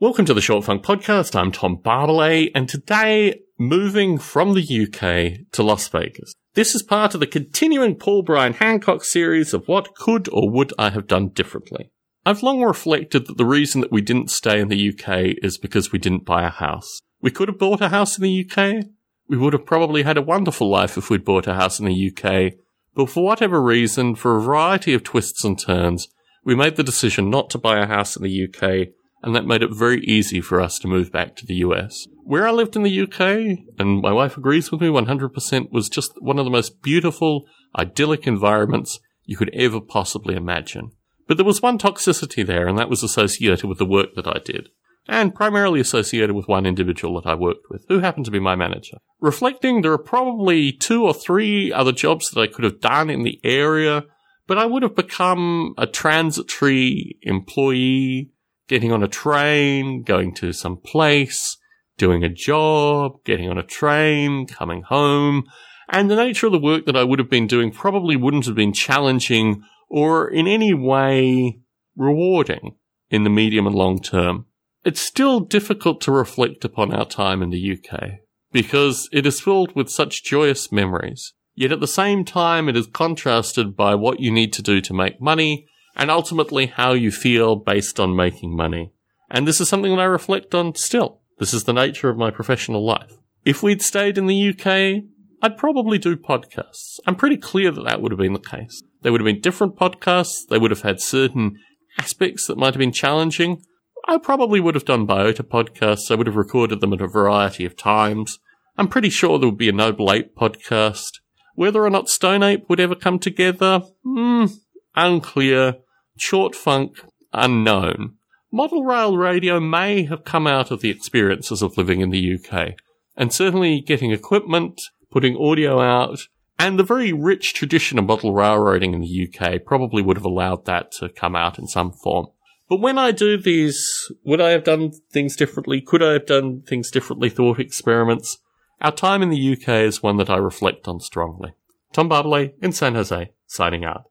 Welcome to the Short Funk Podcast. I'm Tom Barbalet, and today moving from the UK to Las Vegas. This is part of the continuing Paul Brian Hancock series of what could or would I have done differently. I've long reflected that the reason that we didn't stay in the UK is because we didn't buy a house. We could have bought a house in the UK. We would have probably had a wonderful life if we'd bought a house in the UK. But for whatever reason, for a variety of twists and turns, we made the decision not to buy a house in the UK, and that made it very easy for us to move back to the US. Where I lived in the UK, and my wife agrees with me 100%, was just one of the most beautiful, idyllic environments you could ever possibly imagine. But there was one toxicity there, and that was associated with the work that I did. And primarily associated with one individual that I worked with, who happened to be my manager. Reflecting, there are probably two or three other jobs that I could have done in the area, but I would have become a transitory employee, getting on a train, going to some place, doing a job, getting on a train, coming home, and the nature of the work that I would have been doing probably wouldn't have been challenging or in any way rewarding in the medium and long term. It's still difficult to reflect upon our time in the UK because it is filled with such joyous memories. Yet at the same time, it is contrasted by what you need to do to make money and ultimately how you feel based on making money. And this is something that I reflect on still. This is the nature of my professional life. If we'd stayed in the UK, I'd probably do podcasts. I'm pretty clear that that would have been the case. They would have been different podcasts. They would have had certain aspects that might have been challenging. I probably would have done biota podcasts. I would have recorded them at a variety of times. I'm pretty sure there would be a Noble Ape podcast. Whether or not Stone Ape would ever come together, hmm, unclear. Short Funk, unknown. Model Rail Radio may have come out of the experiences of living in the UK, and certainly getting equipment, putting audio out, and the very rich tradition of model railroading in the UK probably would have allowed that to come out in some form. But when I do these, would I have done things differently? Could I have done things differently? Thought experiments. Our time in the UK is one that I reflect on strongly. Tom Barbalet in San Jose, signing out.